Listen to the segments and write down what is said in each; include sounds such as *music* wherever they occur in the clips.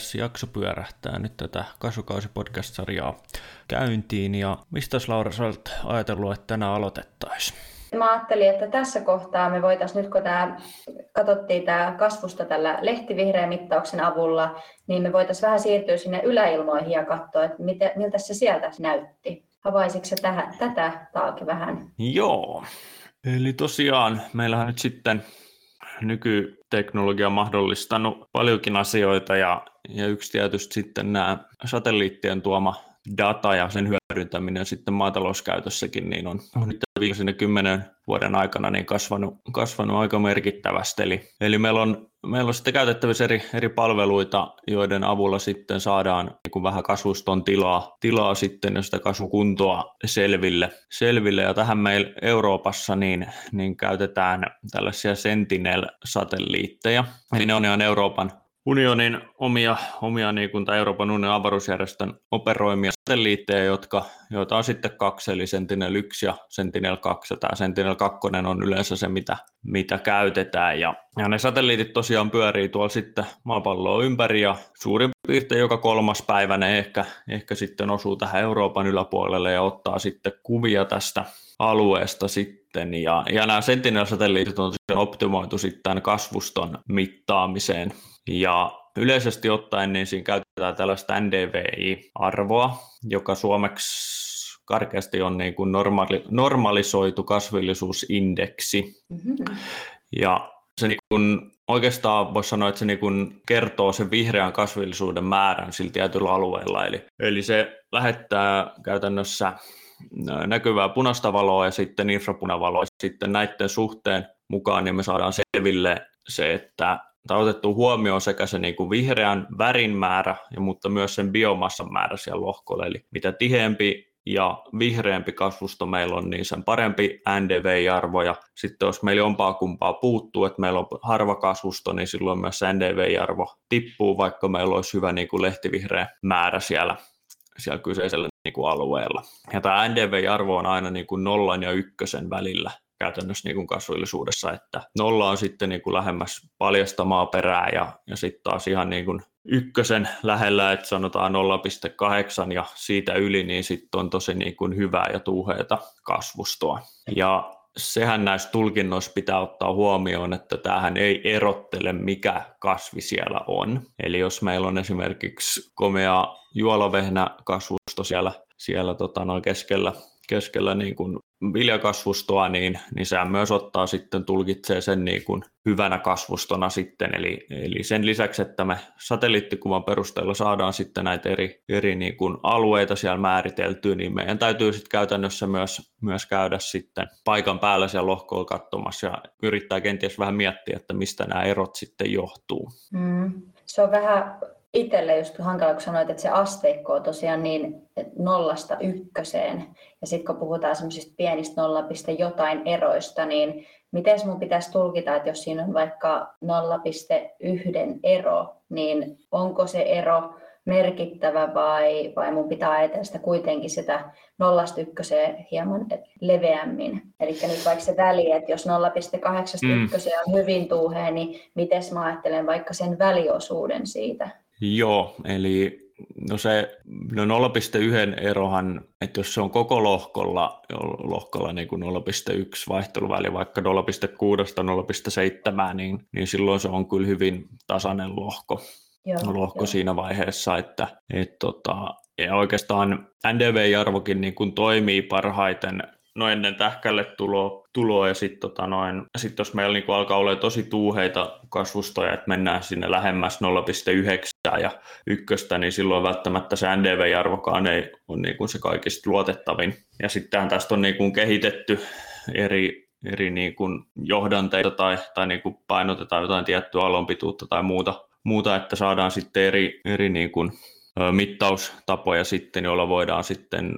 neljäs jakso pyörähtää nyt tätä Kasvukausi podcast-sarjaa käyntiin. Ja mistä Laura sä olet ajatellut, että tänään aloitettaisiin? Mä ajattelin, että tässä kohtaa me voitaisiin, nyt kun tämä, katsottiin tämä kasvusta tällä lehtivihreän mittauksen avulla, niin me voitaisiin vähän siirtyä sinne yläilmoihin ja katsoa, että mitä, miltä se sieltä näytti. Havaisitko se tähän, tätä taakin vähän? Joo, eli tosiaan meillähän nyt sitten nykyteknologia on mahdollistanut paljonkin asioita ja, ja yksi tietysti sitten nämä satelliittien tuoma data ja sen hyödyntäminen sitten maatalouskäytössäkin niin on, on nyt viimeisen kymmenen vuoden aikana niin kasvanut, kasvanut aika merkittävästi. Eli, eli meillä, on, meillä on sitten käytettävissä eri, eri palveluita, joiden avulla sitten saadaan niin kuin vähän kasvuston tilaa, tilaa sitten ja sitä kasvukuntoa selville. selville. Ja tähän meillä Euroopassa niin, niin käytetään tällaisia Sentinel-satelliitteja. Eli ne on ihan Euroopan unionin omia, omia niin kuin, Euroopan unionin avaruusjärjestön operoimia satelliitteja, jotka, joita on sitten kaksi, eli Sentinel-1 ja Sentinel-2. Tämä Sentinel-2 on yleensä se, mitä, mitä käytetään. Ja, ja ne satelliitit tosiaan pyörii tuolla sitten maapalloa ympäri, ja suurin piirtein joka kolmas päivä ne ehkä, ehkä sitten osuu tähän Euroopan yläpuolelle ja ottaa sitten kuvia tästä alueesta sitten. Ja, ja nämä Sentinel-satelliitit on optimoitu sitten kasvuston mittaamiseen ja yleisesti ottaen niin siinä käytetään tällaista NDVI-arvoa, joka suomeksi karkeasti on niin kuin normaali, normalisoitu kasvillisuusindeksi. Mm-hmm. Ja se niin kuin, oikeastaan voisi sanoa, että se niin kuin kertoo sen vihreän kasvillisuuden määrän sillä tietyllä alueella. Eli, eli se lähettää käytännössä näkyvää punaista valoa ja sitten infrapunavaloa. Sitten näiden suhteen mukaan niin me saadaan selville se, että tai otettu huomioon sekä se niin kuin vihreän värin määrä, mutta myös sen biomassan määrä siellä lohkolla. Eli mitä tiheämpi ja vihreämpi kasvusto meillä on, niin sen parempi NDVI-arvo. Ja sitten jos meillä jompaa kumpaa puuttuu, että meillä on harva kasvusto, niin silloin myös se NDVI-arvo tippuu, vaikka meillä olisi hyvä niin kuin lehtivihreä määrä siellä, siellä kyseisellä niin kuin alueella. Ja tämä NDVI-arvo on aina niin kuin nollan ja ykkösen välillä käytännössä niin kuin kasvillisuudessa, että nolla on sitten niin kuin lähemmäs paljasta maaperää ja, ja sitten taas ihan niin kuin ykkösen lähellä, että sanotaan 0,8 ja siitä yli, niin sitten on tosi niin kuin hyvää ja tuuheita kasvustoa. Ja sehän näissä tulkinnoissa pitää ottaa huomioon, että tämähän ei erottele, mikä kasvi siellä on. Eli jos meillä on esimerkiksi komea juolavehnä kasvusto siellä, siellä tota keskellä, keskellä niin kuin viljakasvustoa, niin, niin sehän myös ottaa sitten, tulkitsee sen niin kuin hyvänä kasvustona sitten, eli, eli sen lisäksi, että me satelliittikuvan perusteella saadaan sitten näitä eri, eri niin kuin alueita siellä määriteltyä, niin meidän täytyy sitten käytännössä myös, myös käydä sitten paikan päällä siellä lohkolla katsomassa ja yrittää kenties vähän miettiä, että mistä nämä erot sitten johtuu. Mm. Se on vähän itselle just hankala, kun sanoit, että se asteikko on tosiaan niin nollasta ykköseen. Ja sitten kun puhutaan semmoisista pienistä nollapiste jotain eroista, niin miten mun pitäisi tulkita, että jos siinä on vaikka 0,1 ero, niin onko se ero merkittävä vai, vai mun pitää ajatella sitä kuitenkin sitä nollasta ykköseen hieman leveämmin. Eli nyt vaikka se väli, että jos 0,8 mm. on hyvin tuuhea, niin miten mä ajattelen vaikka sen väliosuuden siitä? Joo, eli no se no 0,1 erohan, että jos se on koko lohkolla, lohkolla niin kuin 0,1 vaihteluväli, vaikka 0,6-0,7, niin, niin silloin se on kyllä hyvin tasainen lohko, joo, lohko jo. siinä vaiheessa, että et tota, ja oikeastaan NDV-arvokin niin kuin toimii parhaiten no ennen tähkälle tuloa, tuloa ja sitten tota noin, sit jos meillä niinku alkaa olla tosi tuuheita kasvustoja, että mennään sinne lähemmäs 0,9 ja ykköstä, niin silloin välttämättä se NDV-arvokaan ei ole niinku se kaikista luotettavin. Ja sitten tästä on niinku kehitetty eri, eri niinku johdanteita tai, tai niinku painotetaan jotain tiettyä alonpituutta tai muuta, muuta että saadaan sitten eri, eri niinku mittaustapoja sitten, joilla voidaan sitten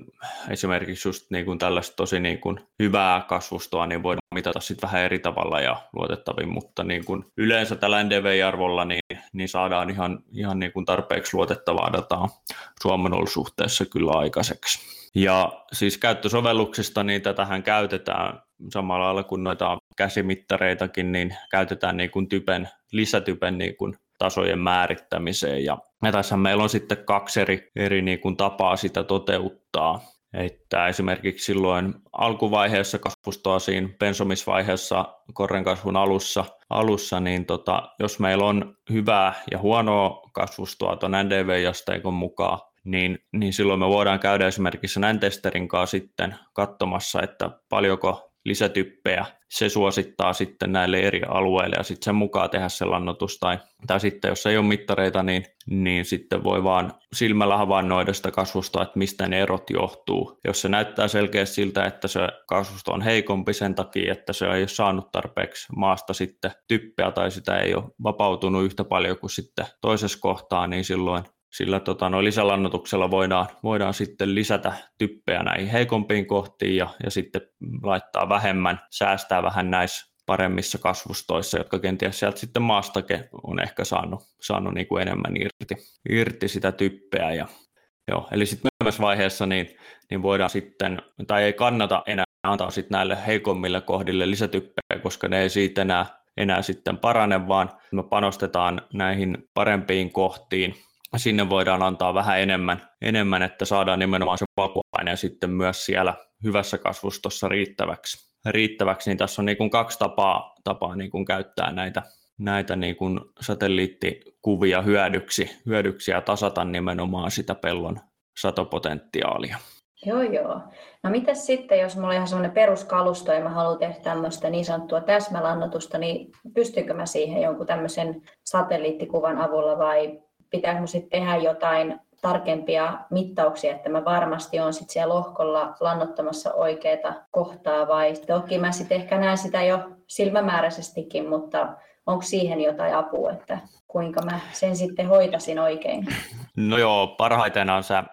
esimerkiksi just niin kuin tällaista tosi niin kuin hyvää kasvustoa, niin voidaan mitata sitten vähän eri tavalla ja luotettavin, mutta niin kuin yleensä tällä NDV-arvolla niin, niin saadaan ihan, ihan niin kuin tarpeeksi luotettavaa dataa Suomen olosuhteessa kyllä aikaiseksi. Ja siis käyttösovelluksista niin tätähän käytetään samalla lailla kuin noita käsimittareitakin, niin käytetään niin kuin typen, lisätypen niin kuin tasojen määrittämiseen. Ja, ja tässä meillä on sitten kaksi eri, eri niin kuin tapaa sitä toteuttaa. Että esimerkiksi silloin alkuvaiheessa kasvustoa siinä pensomisvaiheessa korren kasvun alussa, alussa niin tota, jos meillä on hyvää ja huonoa kasvustoa tuon NDV-jasteikon mukaan, niin, niin silloin me voidaan käydä esimerkiksi Nantesterin kanssa sitten katsomassa, että paljonko lisätyppejä se suosittaa sitten näille eri alueille ja sitten sen mukaan tehdä se lannotus tai, tai sitten jos ei ole mittareita, niin, niin sitten voi vaan silmällä havainnoida sitä kasvusta, että mistä ne erot johtuu. Jos se näyttää selkeästi siltä, että se kasvusto on heikompi sen takia, että se ei ole saanut tarpeeksi maasta sitten typpeä tai sitä ei ole vapautunut yhtä paljon kuin sitten toisessa kohtaa, niin silloin sillä tota, no, lisälannotuksella voidaan, voidaan sitten lisätä typpeä näihin heikompiin kohtiin ja, ja sitten laittaa vähemmän, säästää vähän näissä paremmissa kasvustoissa, jotka kenties sieltä sitten maastakin on ehkä saanut, saanut niin kuin enemmän irti, irti sitä typpeä. Ja, joo, eli sitten myöhemmässä vaiheessa niin, niin voidaan sitten, tai ei kannata enää antaa sitten näille heikommille kohdille lisätyppeä, koska ne ei siitä enää, enää sitten parane, vaan me panostetaan näihin parempiin kohtiin, sinne voidaan antaa vähän enemmän, enemmän että saadaan nimenomaan se vakuaine sitten myös siellä hyvässä kasvustossa riittäväksi. riittäväksi niin tässä on niin kuin kaksi tapaa, tapaa niin kuin käyttää näitä, näitä niin kuin satelliittikuvia hyödyksi, hyödyksi ja tasata nimenomaan sitä pellon satopotentiaalia. Joo, joo. No mitä sitten, jos mulla on ihan semmoinen peruskalusto ja mä haluan tehdä tämmöistä niin sanottua täsmälannotusta, niin pystyykö mä siihen jonkun tämmöisen satelliittikuvan avulla vai pitääkö sitten tehdä jotain tarkempia mittauksia, että mä varmasti on sitten siellä lohkolla lannottamassa oikeaa kohtaa vai toki mä sitten ehkä näen sitä jo silmämääräisestikin, mutta onko siihen jotain apua, että kuinka mä sen sitten hoitasin oikein? No joo, parhaitenhan sä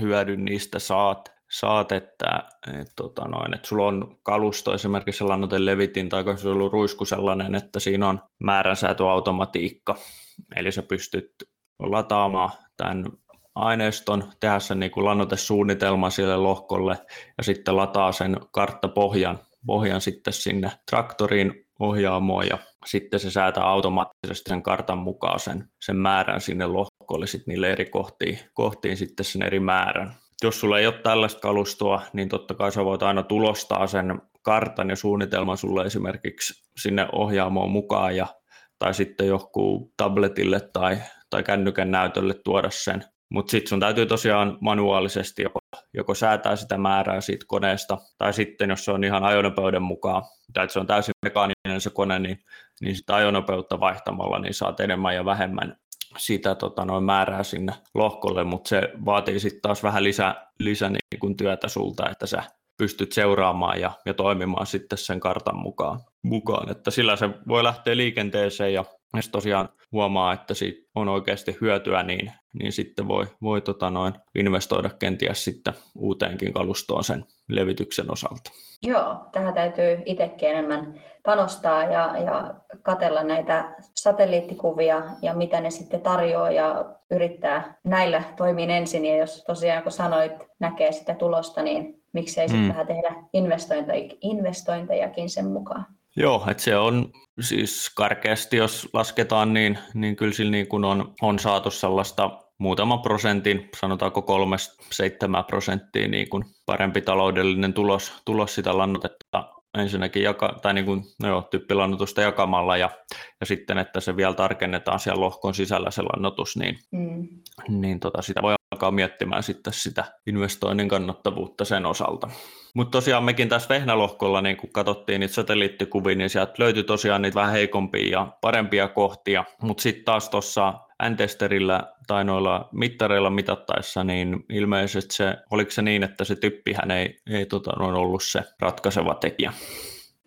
hyödyn niistä saat, saat että, et, tota noin, että sulla on kalusto esimerkiksi lannoten levitin tai se on ollut ruisku sellainen, että siinä on määränsäätöautomatiikka, eli sä pystyt lataamaan tämän aineiston, tehdä sen niin kuin lannotesuunnitelma sille lohkolle ja sitten lataa sen karttapohjan pohjan sitten sinne traktoriin ohjaamoon ja sitten se säätää automaattisesti sen kartan mukaan sen, sen määrän sinne lohkolle sitten niille eri kohtiin, kohtiin sitten sen eri määrän. Jos sulla ei ole tällaista kalustoa, niin totta kai sä voit aina tulostaa sen kartan ja suunnitelman sulle esimerkiksi sinne ohjaamoon mukaan ja tai sitten joku tabletille tai tai kännykän näytölle tuoda sen. Mutta sitten sun täytyy tosiaan manuaalisesti joko, joko säätää sitä määrää siitä koneesta, tai sitten jos se on ihan ajonopeuden mukaan, tai että se on täysin mekaaninen se kone, niin, niin sitä ajonopeutta vaihtamalla niin saat enemmän ja vähemmän sitä tota, noin määrää sinne lohkolle, mutta se vaatii sitten taas vähän lisä, lisä niin kuin työtä sulta, että sä pystyt seuraamaan ja, ja toimimaan sitten sen kartan mukaan, mukaan. Että sillä se voi lähteä liikenteeseen ja jos tosiaan huomaa, että siitä on oikeasti hyötyä, niin, niin sitten voi, voi tota noin investoida kenties sitten uuteenkin kalustoon sen levityksen osalta. Joo, tähän täytyy itsekin enemmän panostaa ja, ja katella näitä satelliittikuvia ja mitä ne sitten tarjoaa ja yrittää näillä toimiin ensin. Ja jos tosiaan, kun sanoit, näkee sitä tulosta, niin miksei sitten mm. vähän tehdä investointejakin sen mukaan. Joo, että se on siis karkeasti, jos lasketaan, niin, niin kyllä sillä niin kuin on, on saatu sellaista muutama prosentin, sanotaanko kolmesta seitsemän prosenttia niin kuin parempi taloudellinen tulos, tulos sitä lannotetta ensinnäkin jaka, tai niin kuin, no joo, typpilannotusta jakamalla ja, ja sitten, että se vielä tarkennetaan siellä lohkon sisällä se lannotus, niin, mm. niin tota, sitä voi alkaa miettimään sitten sitä investoinnin kannattavuutta sen osalta. Mutta tosiaan mekin tässä vehnälohkolla, niin kun katsottiin niitä satelliittikuvia, niin sieltä löytyi tosiaan niitä vähän heikompia ja parempia kohtia, mutta sitten taas tuossa N-testerillä tai noilla mittareilla mitattaessa, niin ilmeisesti se, oliko se niin, että se typpihän ei, ei tota, noin ollut se ratkaiseva tekijä?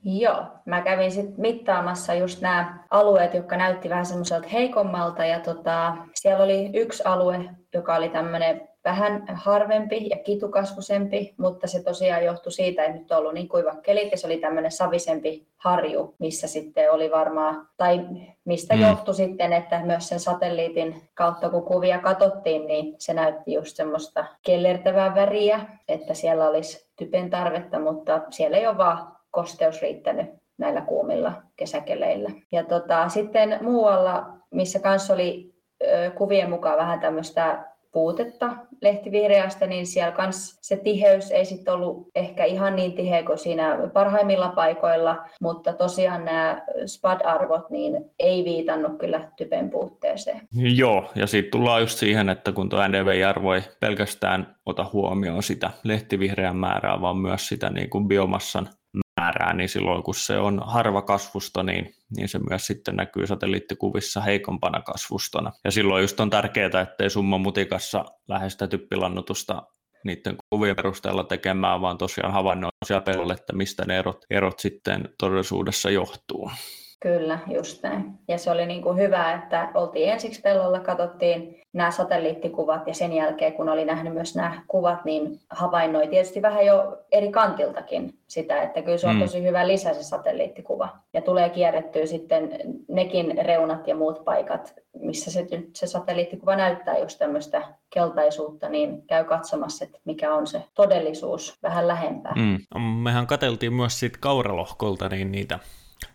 Joo, mä kävin sitten mittaamassa just nämä alueet, jotka näytti vähän semmoiselta heikommalta ja tota, siellä oli yksi alue, joka oli tämmöinen vähän harvempi ja kitukasvusempi, mutta se tosiaan johtui siitä, että nyt on ollut niin kuiva kelit ja se oli tämmöinen savisempi harju, missä sitten oli varmaan, tai mistä mm. johtui sitten, että myös sen satelliitin kautta kun kuvia katsottiin, niin se näytti just semmoista kellertävää väriä, että siellä olisi typen tarvetta, mutta siellä ei ole vaan kosteus riittänyt näillä kuumilla kesäkeleillä. Ja tota, sitten muualla, missä kanssa oli ö, kuvien mukaan vähän tämmöistä puutetta lehtivihreästä, niin siellä kans se tiheys ei sitten ollut ehkä ihan niin tiheä kuin siinä parhaimmilla paikoilla, mutta tosiaan nämä SPAD-arvot niin ei viitannut kyllä typen puutteeseen. Joo, ja siitä tullaan just siihen, että kun tuo NDVI-arvo ei pelkästään ota huomioon sitä lehtivihreän määrää, vaan myös sitä niin kuin biomassan määrää, niin silloin kun se on harva kasvusta, niin, niin se myös sitten näkyy satelliittikuvissa heikompana kasvustona. Ja silloin just on tärkeää, ettei summa mutikassa lähestä typpilannutusta niiden kuvien perusteella tekemään, vaan tosiaan havainnoisia pellolle, että mistä ne erot, erot sitten todellisuudessa johtuu. Kyllä, just näin. Ja se oli niin kuin hyvä, että oltiin ensiksi pellolla, katsottiin nämä satelliittikuvat ja sen jälkeen, kun oli nähnyt myös nämä kuvat, niin havainnoi tietysti vähän jo eri kantiltakin sitä, että kyllä se on mm. tosi hyvä lisä se satelliittikuva. Ja tulee kierrettyä sitten nekin reunat ja muut paikat, missä se, se satelliittikuva näyttää just tämmöistä keltaisuutta, niin käy katsomassa, että mikä on se todellisuus vähän lähempää. Mm. Mehän katseltiin myös siitä kauralohkolta niin niitä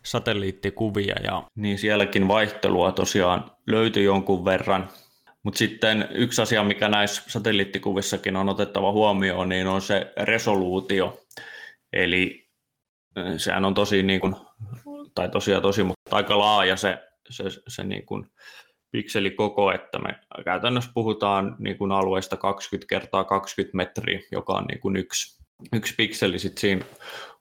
satelliittikuvia ja niin sielläkin vaihtelua tosiaan löytyi jonkun verran. Mutta sitten yksi asia, mikä näissä satelliittikuvissakin on otettava huomioon, niin on se resoluutio. Eli sehän on tosi, niin kuin, tai tosiaan tosi, mutta aika laaja se, se, se niin kuin pikselikoko, että me käytännössä puhutaan niin kuin alueesta 20 kertaa 20 metriä, joka on niin kuin yksi, yksi pikseli sit siinä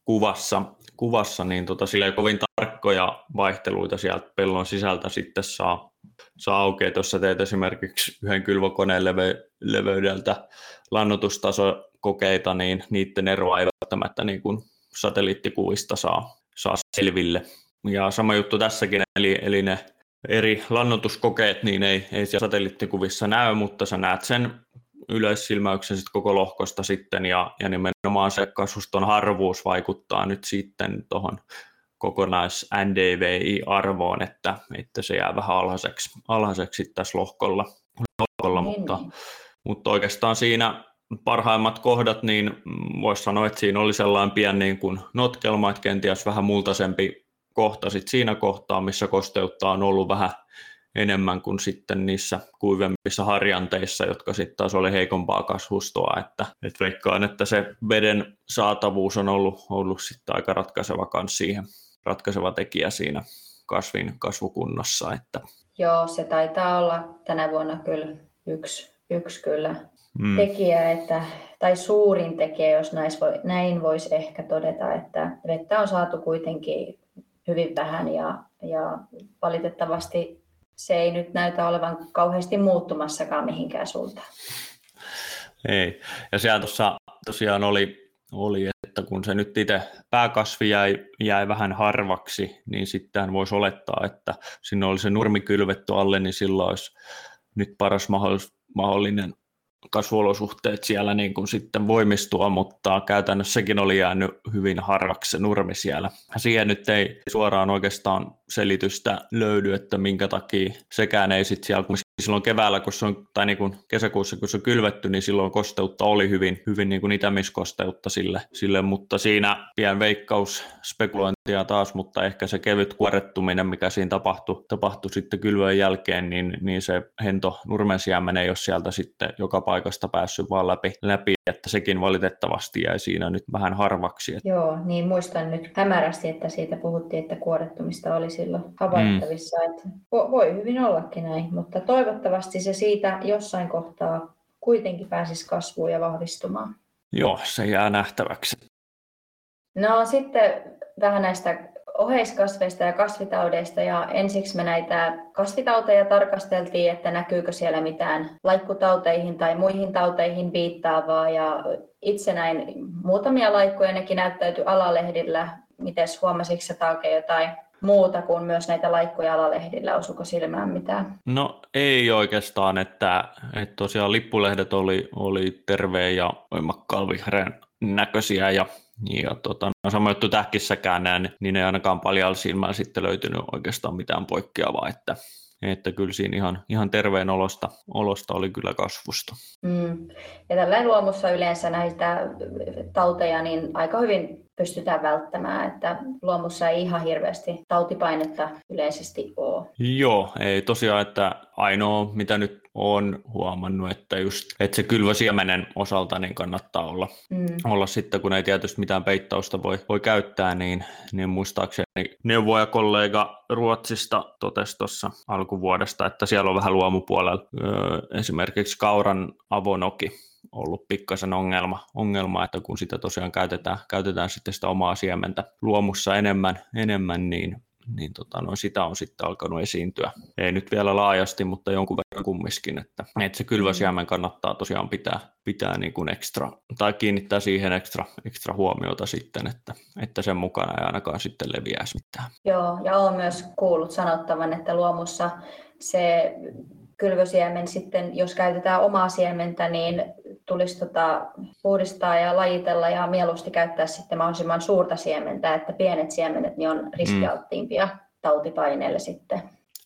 kuvassa, kuvassa niin tota, sillä ei kovin tarkkoja vaihteluita sieltä pellon sisältä sitten saa, saa auki, että jos sä teet esimerkiksi yhden kylvokoneen leve, leveydeltä lannotustasokokeita, niin niiden eroa ei välttämättä niin kuin satelliittikuvista saa, saa selville. Ja sama juttu tässäkin, eli, eli ne eri lannotuskokeet, niin ei, ei siellä satelliittikuvissa näy, mutta sä näet sen yleissilmäyksen sit koko lohkosta sitten ja, ja nimenomaan se kasvuston harvuus vaikuttaa nyt sitten tuohon kokonais NDVI-arvoon, että, että se jää vähän alhaiseksi, alhaiseksi tässä lohkolla, lohkolla niin. mutta, niin. mutta oikeastaan siinä parhaimmat kohdat, niin voisi sanoa, että siinä oli sellainen pieni niin kuin notkelma, että kenties vähän multaisempi kohta sit siinä kohtaa, missä kosteutta on ollut vähän enemmän kuin sitten niissä kuivemmissa harjanteissa, jotka sitten taas oli heikompaa kasvustoa, että, että veikkaan, että se veden saatavuus on ollut, ollut sitten aika ratkaiseva kans siihen, ratkaiseva tekijä siinä kasvin kasvukunnossa. Että. Joo, se taitaa olla tänä vuonna kyllä yksi, yksi kyllä mm. tekijä, että, tai suurin tekijä, jos näin, voi, näin voisi ehkä todeta, että vettä on saatu kuitenkin hyvin vähän ja, ja valitettavasti se ei nyt näytä olevan kauheasti muuttumassakaan mihinkään suuntaan. Ei. Ja siellä tuossa tosiaan oli, oli, että kun se nyt itse pääkasvi jäi, jäi vähän harvaksi, niin sitten voisi olettaa, että sinne oli se nurmi kylvetty alle, niin silloin olisi nyt paras mahdollinen kasvuolosuhteet siellä niin kuin sitten voimistua, mutta käytännössä sekin oli jäänyt hyvin harvaksi se nurmi siellä. Siihen nyt ei suoraan oikeastaan selitystä löydy, että minkä takia sekään ei sitten siellä, kun silloin keväällä, kun se on, tai niin kuin kesäkuussa, kun se on kylvetty, niin silloin kosteutta oli hyvin, hyvin niin kuin itämiskosteutta sille, sille, mutta siinä pian veikkaus spekulointia taas, mutta ehkä se kevyt kuorettuminen, mikä siinä tapahtui, tapahtui sitten kylvön jälkeen, niin, niin se hento nurmensiemen ei ole sieltä sitten joka paikasta päässyt vaan läpi, läpi, että sekin valitettavasti jäi siinä nyt vähän harvaksi. Joo, niin muistan nyt hämärästi, että siitä puhuttiin, että kuorettumista oli silloin havaittavissa, mm. että voi hyvin ollakin näin, mutta toivottavasti se siitä jossain kohtaa kuitenkin pääsisi kasvuun ja vahvistumaan. Joo, se jää nähtäväksi. No sitten vähän näistä oheiskasveista ja kasvitaudeista ja ensiksi me näitä kasvitauteja tarkasteltiin, että näkyykö siellä mitään laikkutauteihin tai muihin tauteihin viittaavaa ja itse näin muutamia laikkuja, nekin näyttäytyi alalehdillä. Mites huomasitko sä jotain muuta kuin myös näitä laikkuja alalehdillä? Osuko silmään mitään? No ei oikeastaan, että, että tosiaan lippulehdet oli, oli terveen ja voimakkaan vihreän näköisiä ja ja tota, no, sama juttu tähkissäkään, niin, niin ei ainakaan paljon silmällä sitten löytynyt oikeastaan mitään poikkeavaa, että, että kyllä siinä ihan, ihan terveen olosta, olosta oli kyllä kasvusta. Mm. Ja tällä luomussa yleensä näitä tauteja niin aika hyvin pystytään välttämään, että luomussa ei ihan hirveästi tautipainetta yleisesti ole. Joo, ei tosiaan, että ainoa mitä nyt on huomannut, että, just, että se kylvösiemenen osalta niin kannattaa olla, mm. olla sitten, kun ei tietysti mitään peittausta voi, voi käyttää, niin, niin muistaakseni neuvoja kollega Ruotsista totesi tuossa alkuvuodesta, että siellä on vähän luomupuolella öö, esimerkiksi kauran avonoki ollut pikkasen ongelma, ongelma, että kun sitä tosiaan käytetään, käytetään sitten sitä omaa siementä luomussa enemmän, enemmän niin niin tota, no, sitä on sitten alkanut esiintyä. Ei nyt vielä laajasti, mutta jonkun verran kumminkin, että, että se kylväsjäämän kannattaa tosiaan pitää, pitää niin kuin ekstra, tai kiinnittää siihen ekstra, ekstra huomiota sitten, että, että sen mukana ei ainakaan sitten leviäisi mitään. Joo, ja olen myös kuullut sanottavan, että luomussa se kylvösiemen sitten, jos käytetään omaa siementä, niin tulisi tota, puhdistaa ja lajitella ja mieluusti käyttää sitten mahdollisimman suurta siementä, että pienet siemenet niin on riskialttiimpia mm. tautipaineelle sitten.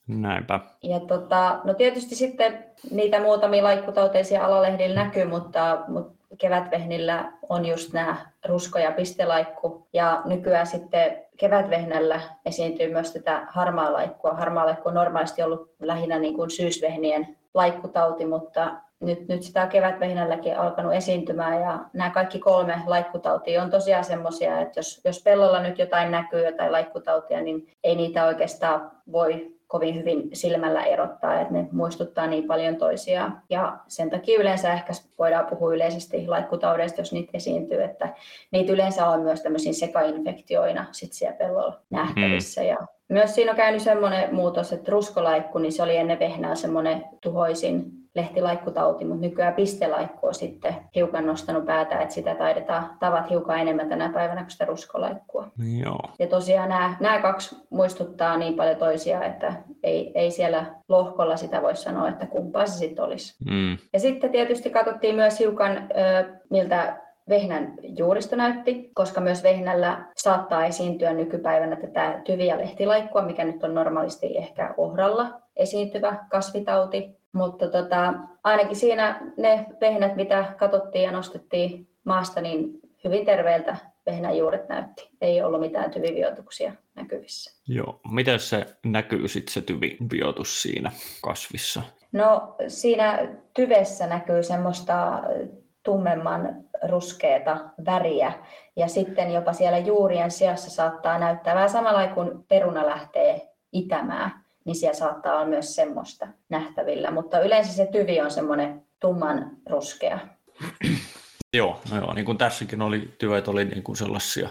Näinpä. Ja tota, no tietysti sitten niitä muutamia laikkutauteisia alalehdillä näkyy, mutta, mutta kevätvehnillä on just nämä rusko- ja pistelaikku. Ja nykyään sitten kevätvehnällä esiintyy myös tätä harmaa laikkua. Harmaa laikku on normaalisti ollut lähinnä niin kuin syysvehnien laikkutauti, mutta nyt, nyt sitä on kevätvehnälläkin alkanut esiintymään ja nämä kaikki kolme laikkutautia on tosiaan semmoisia, että jos, jos pellolla nyt jotain näkyy, jotain laikkutautia, niin ei niitä oikeastaan voi kovin hyvin silmällä erottaa, että ne muistuttaa niin paljon toisiaan. Ja sen takia yleensä ehkä voidaan puhua yleisesti laikkutaudeista, jos niitä esiintyy, että niitä yleensä on myös tämmöisiin sekainfektioina sit siellä pellolla nähtävissä. Hmm. Ja myös siinä on käynyt semmoinen muutos, että ruskolaikku, niin se oli ennen vehnää semmoinen tuhoisin lehtilaikkutauti, mutta nykyään pistelaikku on sitten hiukan nostanut päätä, että sitä taidetaan tavat hiukan enemmän tänä päivänä kuin sitä ruskolaikkua. Joo. Ja tosiaan nämä, nämä kaksi muistuttaa niin paljon toisiaan, että ei, ei siellä lohkolla sitä voi sanoa, että kumpaa se sitten olisi. Mm. Ja sitten tietysti katsottiin myös hiukan, miltä vehnän juuristo näytti, koska myös vehnällä saattaa esiintyä nykypäivänä tätä tyviä lehtilaikkua, mikä nyt on normaalisti ehkä ohralla esiintyvä kasvitauti. Mutta tota, ainakin siinä ne vehnät, mitä katsottiin ja nostettiin maasta, niin hyvin terveeltä vehnäjuuret näytti. Ei ollut mitään tyviviotuksia näkyvissä. Joo. Miten se näkyy sitten se tyviviotus siinä kasvissa? No siinä tyvessä näkyy semmoista tummemman ruskeata väriä. Ja sitten jopa siellä juurien sijassa saattaa näyttää vähän samalla kun peruna lähtee itämään niin siellä saattaa olla myös semmoista nähtävillä. Mutta yleensä se tyvi on semmoinen tumman ruskea. *clears throat* joo, no joo, niin kuin tässäkin oli, tyvet oli niin kuin sellaisia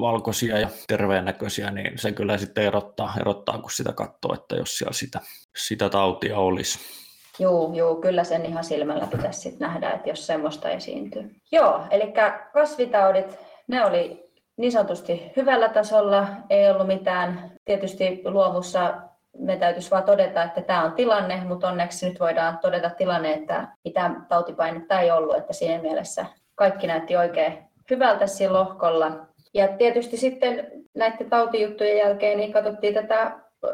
valkoisia ja terveen näköisiä, niin se kyllä sitten erottaa, erottaa kun sitä katsoo, että jos siellä sitä, sitä tautia olisi. Joo, joo, kyllä sen ihan silmällä pitäisi sitten nähdä, että jos semmoista esiintyy. Joo, eli kasvitaudit, ne oli niin sanotusti hyvällä tasolla, ei ollut mitään. Tietysti luovussa me täytyisi vaan todeta, että tämä on tilanne, mutta onneksi nyt voidaan todeta tilanne, että mitään tautipainetta ei ollut, että siinä mielessä kaikki näytti oikein hyvältä siinä lohkolla. Ja tietysti sitten näiden tautijuttujen jälkeen niin katsottiin tätä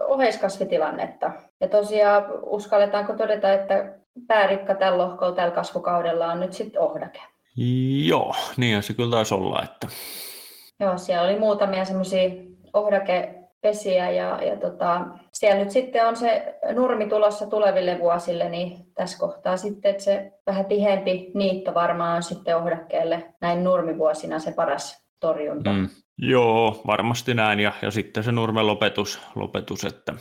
oheiskasvitilannetta. Ja tosiaan uskalletaanko todeta, että päärikka tällä lohkolla tällä kasvukaudella on nyt sitten ohdake? Joo, niin se kyllä taisi olla, että Joo, siellä oli muutamia semmoisia ohdakepesiä ja, ja tota, siellä nyt sitten on se nurmi tulossa tuleville vuosille, niin tässä kohtaa sitten että se vähän tiheämpi niitto varmaan on sitten ohdakkeelle näin nurmivuosina se paras torjunta. Mm. Joo, varmasti näin. Ja, ja sitten se nurmen lopetus, lopetus että,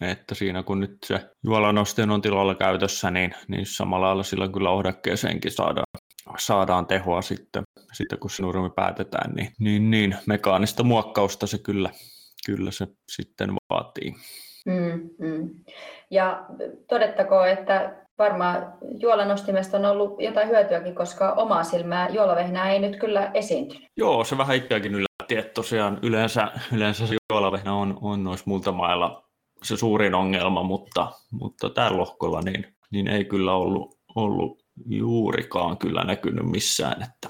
että siinä kun nyt se juolanosteen on tilalla käytössä, niin, niin samalla lailla silloin kyllä ohdakkeeseenkin saadaan, saadaan tehoa sitten sitten kun se nurmi päätetään, niin, niin, niin mekaanista muokkausta se kyllä, kyllä se sitten vaatii. Mm, mm. Ja todettakoon, että varmaan juolanostimesta on ollut jotain hyötyäkin, koska omaa silmää juolavehnää ei nyt kyllä esiintynyt. Joo, se vähän itseäkin yllätti, että tosiaan yleensä, yleensä se juolavehnä on, on noissa multamailla se suurin ongelma, mutta, mutta tällä lohkolla niin, niin ei kyllä ollut, ollut juurikaan kyllä näkynyt missään, että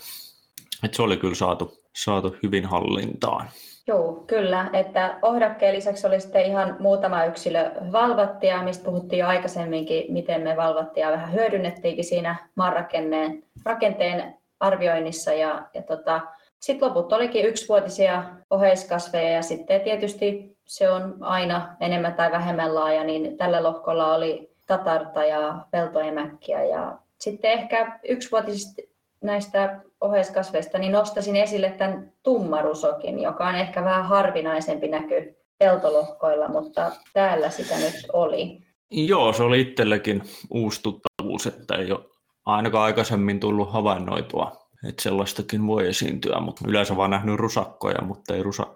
että se oli kyllä saatu, saatu hyvin hallintaan. Joo, kyllä. Että ohdakkeen lisäksi oli sitten ihan muutama yksilö valvattia, mistä puhuttiin jo aikaisemminkin, miten me valvattia vähän hyödynnettiinkin siinä maanrakenteen rakenteen arvioinnissa. Ja, ja tota, sitten loput olikin yksivuotisia oheiskasveja ja sitten tietysti se on aina enemmän tai vähemmän laaja, niin tällä lohkolla oli tatarta ja peltoemäkkiä ja sitten ehkä yksivuotisista näistä oheiskasveista, niin nostaisin esille tämän tummarusokin, joka on ehkä vähän harvinaisempi näky peltolohkoilla, mutta täällä sitä nyt oli. Joo, se oli itsellekin uusi tuttavuus, että ei ole ainakaan aikaisemmin tullut havainnoitua, että sellaistakin voi esiintyä, mutta yleensä vaan nähnyt rusakkoja, mutta ei rusa...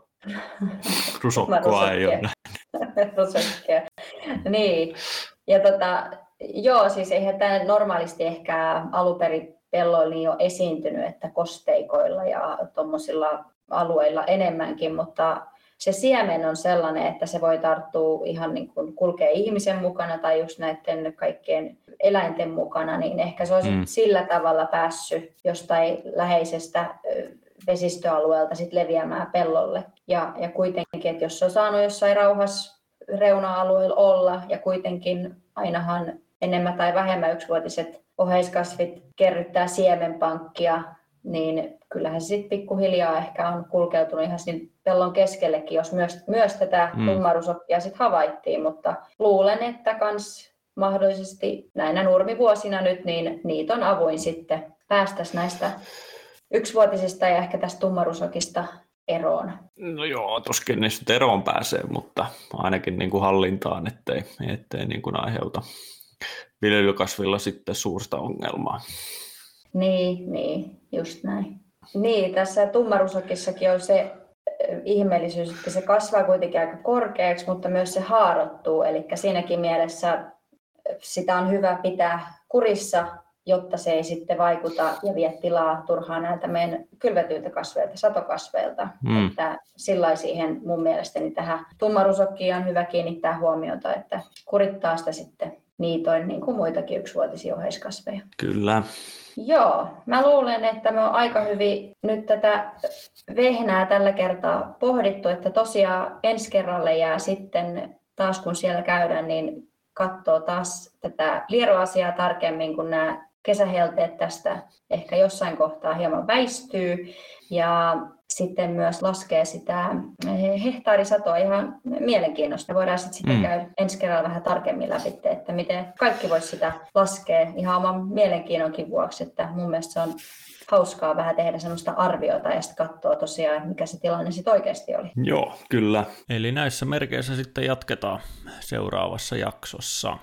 *laughs* rusokkoa ei ole nähnyt. *laughs* Rusakkeja. Niin, ja tota, joo, siis eihän tämä normaalisti ehkä aluperi pelloilla niin jo esiintynyt, että kosteikoilla ja tuommoisilla alueilla enemmänkin, mutta se siemen on sellainen, että se voi tarttua ihan niin kuin kulkea ihmisen mukana tai just näiden kaikkien eläinten mukana, niin ehkä se olisi mm. sillä tavalla päässyt jostain läheisestä vesistöalueelta sit leviämään pellolle. Ja, ja kuitenkin, että jos se on saanut jossain rauhassa reuna-alueella olla ja kuitenkin ainahan enemmän tai vähemmän yksivuotiset oheiskasvit kerryttää siemenpankkia, niin kyllähän se sitten pikkuhiljaa ehkä on kulkeutunut ihan sinne pellon keskellekin, jos myös, myös tätä mm. tummarusokkia sitten havaittiin, mutta luulen, että kans mahdollisesti näinä nurmivuosina nyt, niin niitä on avoin sitten päästäisiin näistä yksivuotisista ja ehkä tästä tummarusokista eroon. No joo, tuskin niistä eroon pääsee, mutta ainakin niin kuin hallintaan, ettei, ettei niin kuin aiheuta viljelykasvilla sitten suurta ongelmaa. Niin, niin, just näin. Niin, tässä tummarusokissakin on se ihmeellisyys, että se kasvaa kuitenkin aika korkeaksi, mutta myös se haarottuu. Eli siinäkin mielessä sitä on hyvä pitää kurissa, jotta se ei sitten vaikuta ja vie tilaa turhaan näiltä meidän kylvetyiltä kasveilta, satokasveilta. Mm. Että sillä siihen mun mielestäni tähän tummarusokkiin on hyvä kiinnittää huomiota, että kurittaa sitä sitten niitoin niin kuin muitakin yksivuotisia oheiskasveja. Kyllä. Joo, mä luulen, että me on aika hyvin nyt tätä vehnää tällä kertaa pohdittu, että tosiaan ensi kerralle jää sitten taas kun siellä käydään, niin katsoo taas tätä lieroasiaa tarkemmin, kun nämä kesähelteet tästä ehkä jossain kohtaa hieman väistyy. Ja sitten myös laskee sitä eh, hehtaarisatoa ihan mielenkiinnosta. Voidaan sitten sitä mm. käydä ensi kerralla vähän tarkemmin läpi, että miten kaikki voisi sitä laskea ihan oman mielenkiinnonkin vuoksi, että mun mielestä se on hauskaa vähän tehdä sellaista arviota ja sitten katsoa tosiaan, mikä se tilanne sitten oikeasti oli. Joo, kyllä. Eli näissä merkeissä sitten jatketaan seuraavassa jaksossa.